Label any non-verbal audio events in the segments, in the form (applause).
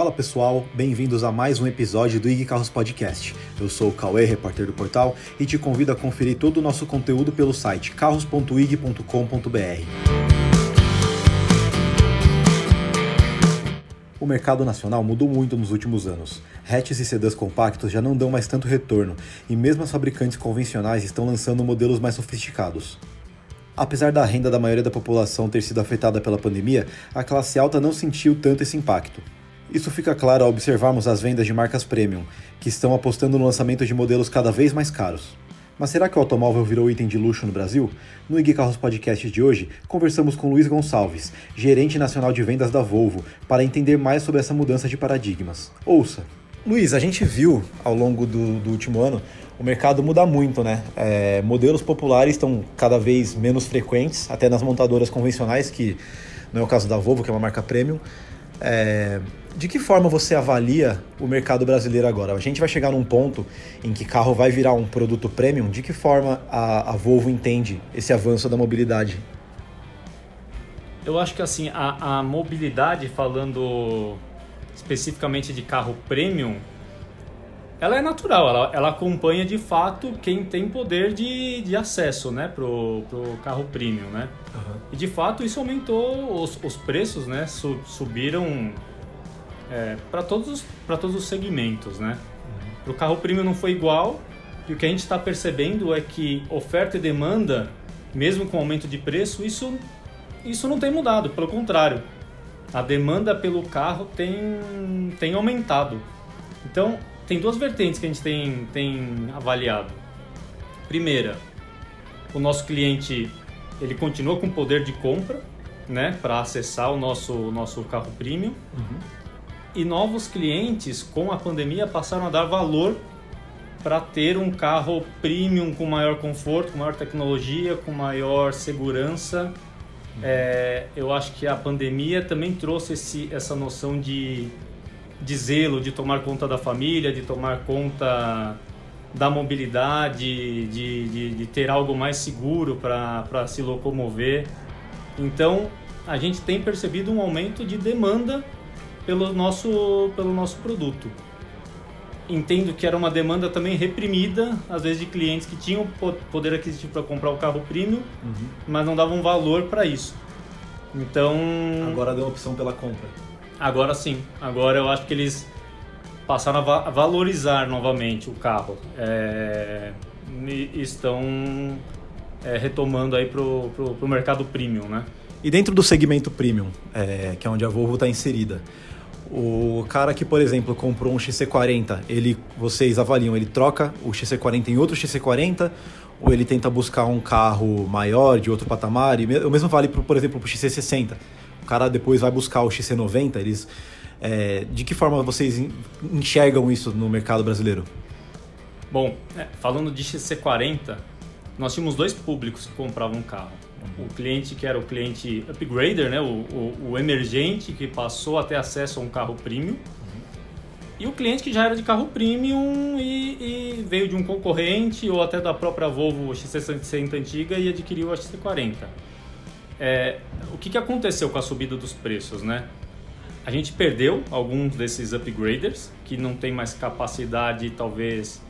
Fala pessoal, bem-vindos a mais um episódio do IG Carros Podcast. Eu sou o Cauê, repórter do portal, e te convido a conferir todo o nosso conteúdo pelo site carros.ig.com.br. O mercado nacional mudou muito nos últimos anos. Hatches e sedãs compactos já não dão mais tanto retorno, e mesmo as fabricantes convencionais estão lançando modelos mais sofisticados. Apesar da renda da maioria da população ter sido afetada pela pandemia, a classe alta não sentiu tanto esse impacto. Isso fica claro ao observarmos as vendas de marcas premium, que estão apostando no lançamento de modelos cada vez mais caros. Mas será que o automóvel virou item de luxo no Brasil? No IG Carros Podcast de hoje, conversamos com Luiz Gonçalves, gerente nacional de vendas da Volvo, para entender mais sobre essa mudança de paradigmas. Ouça! Luiz, a gente viu ao longo do, do último ano o mercado mudar muito, né? É, modelos populares estão cada vez menos frequentes, até nas montadoras convencionais, que não é o caso da Volvo, que é uma marca premium. É, de que forma você avalia o mercado brasileiro agora? A gente vai chegar num ponto em que carro vai virar um produto premium. De que forma a, a Volvo entende esse avanço da mobilidade? Eu acho que assim a, a mobilidade, falando especificamente de carro premium, ela é natural, ela, ela acompanha de fato quem tem poder de, de acesso né, pro, pro carro premium. Né? Uhum. E de fato isso aumentou os, os preços, né? subiram é, para todos, todos os segmentos. Né? Para o carro premium não foi igual, e o que a gente está percebendo é que oferta e demanda, mesmo com aumento de preço, isso, isso não tem mudado, pelo contrário. A demanda pelo carro tem, tem aumentado. Então, tem duas vertentes que a gente tem, tem avaliado. Primeira, o nosso cliente ele continua com poder de compra, né, para acessar o nosso nosso carro premium. Uhum. E novos clientes com a pandemia passaram a dar valor para ter um carro premium com maior conforto, com maior tecnologia, com maior segurança. É, eu acho que a pandemia também trouxe esse, essa noção de de zelo, de tomar conta da família, de tomar conta da mobilidade, de, de, de ter algo mais seguro para se locomover. Então, a gente tem percebido um aumento de demanda pelo nosso, pelo nosso produto. Entendo que era uma demanda também reprimida, às vezes de clientes que tinham poder aquisitivo para comprar o carro premium, uhum. mas não davam valor para isso. Então. Agora deu opção pela compra. Agora sim. Agora eu acho que eles passaram a, va a valorizar novamente o carro. É, estão é, retomando aí pro, pro, pro, mercado premium, né? E dentro do segmento premium, é, que é onde a Volvo está inserida, o cara que, por exemplo, comprou um XC40, ele, vocês avaliam, ele troca o XC40 em outro XC40 ou ele tenta buscar um carro maior, de outro patamar? E o mesmo vale, por exemplo, para o XC60 cara depois vai buscar o XC90, eles. É, de que forma vocês enxergam isso no mercado brasileiro? Bom, é, falando de XC40, nós tínhamos dois públicos que compravam carro. O cliente que era o cliente upgrader, né? o, o, o emergente que passou a ter acesso a um carro premium. E o cliente que já era de carro premium e, e, veio de um concorrente ou até da própria Volvo XC60 antiga e adquiriu a XC40. É, o que, que aconteceu com a subida dos preços, né? A gente perdeu alguns desses upgraders que não tem mais capacidade, talvez,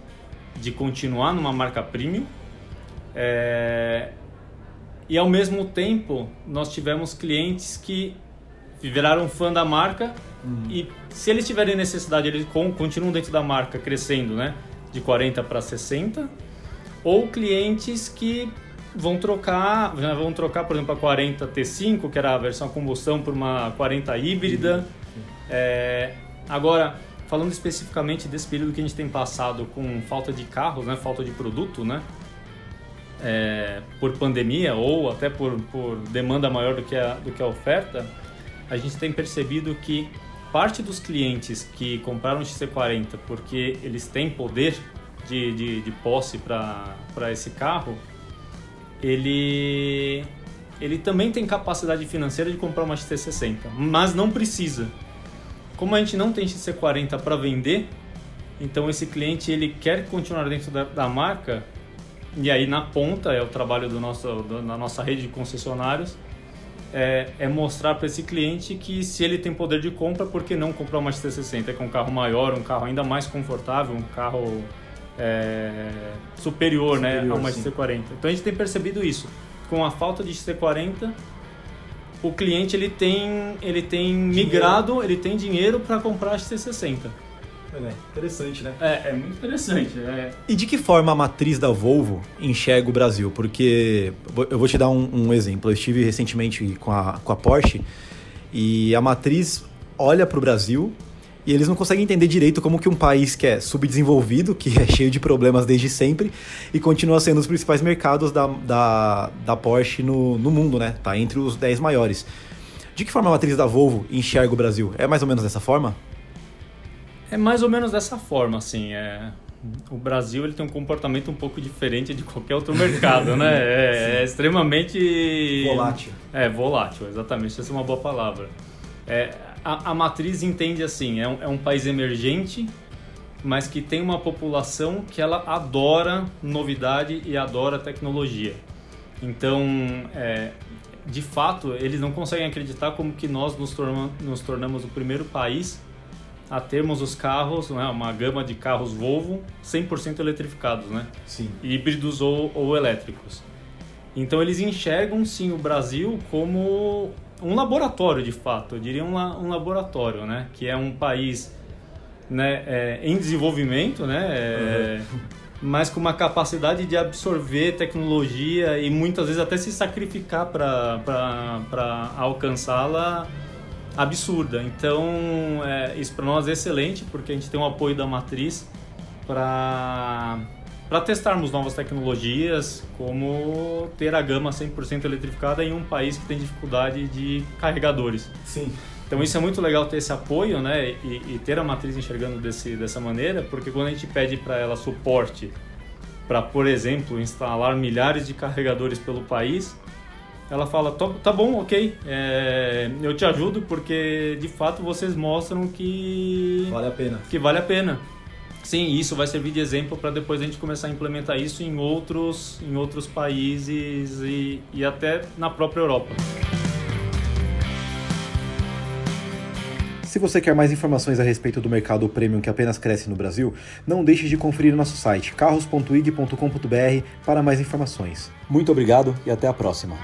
de continuar numa marca premium. É... E ao mesmo tempo, nós tivemos clientes que viraram fã da marca uhum. e se eles tiverem necessidade, eles continuam dentro da marca crescendo, né? De 40 para 60. Ou clientes que vão trocar, vão trocar, por exemplo, a 40 T5, que era a versão a combustão, por uma 40 híbrida. É, agora, falando especificamente desse período que a gente tem passado com falta de carros, né, falta de produto, né, é, por pandemia ou até por, por demanda maior do que, a, do que a oferta, a gente tem percebido que parte dos clientes que compraram o XC40 porque eles têm poder de, de, de posse para esse carro, ele ele também tem capacidade financeira de comprar uma XT60, mas não precisa. Como a gente não tem XC40 para vender, então esse cliente ele quer continuar dentro da, da, marca e aí na ponta é o trabalho do nosso da nossa rede de concessionários é, é mostrar para esse cliente que se ele tem poder de compra, por que não comprar uma XT60? Que é um carro maior, um carro ainda mais confortável, um carro é, superior, superior, né, a uma XT40. Então a gente tem percebido isso. Com a falta de XT40, o cliente ele tem, ele tem migrado, ele tem dinheiro para comprar a XT60. É, interessante, né? É, é muito interessante. É. E de que forma a matriz da Volvo enxerga o Brasil? Porque eu vou te dar um, um exemplo. Eu estive recentemente com a, com a Porsche e a matriz olha para o Brasil e eles não conseguem entender direito como que um país que é subdesenvolvido, que (laughs) é cheio de problemas desde sempre, e continua sendo os principais mercados da, da, da Porsche no, no mundo, né? Tá entre os 10 maiores. De que forma a matriz da Volvo enxerga o Brasil? É mais ou menos dessa forma? É mais ou menos dessa forma, assim. É... O Brasil ele tem um comportamento um pouco diferente de qualquer outro mercado, né? (laughs) É, é, extremamente... Volátil. É, volátil, exatamente. Essa é uma boa palavra. É, a, a, matriz entende assim, é um, é um país emergente, mas que tem uma população que ela adora novidade e adora tecnologia. Então, é, de fato, eles não conseguem acreditar como que nós nos, tornamos, nos tornamos o primeiro país a termos os carros, né, uma gama de carros Volvo 100% eletrificados, né? Sim. Híbridos ou, ou elétricos. Então eles enxergam sim o Brasil como um laboratório de fato, eu diria um, um laboratório, né? Que é um país né, é, em desenvolvimento, né? É, uhum. Mas com uma capacidade de absorver tecnologia e muitas vezes até se sacrificar para alcançá-la absurda. Então, é, isso para nós é excelente, porque a gente tem o apoio da matriz para para testarmos novas tecnologias, como ter a gama 100% eletrificada em um país que tem dificuldade de carregadores. Sim. Então isso é muito legal ter esse apoio, né, e, e ter a matriz enxergando desse, dessa maneira, porque quando a gente pede para ela suporte para, por exemplo, instalar milhares de carregadores pelo país, ela fala, tá bom, ok, é, eu te ajudo porque de fato vocês mostram que vale a pena. Que vale a pena. Sim, isso vai servir de exemplo para depois a gente começar a implementar isso em outros, em outros países e, e até na própria Europa. Se você quer mais informações a respeito do mercado premium que apenas cresce no Brasil, não deixe de conferir nosso site carros.ig.com.br para mais informações. Muito obrigado e até a próxima.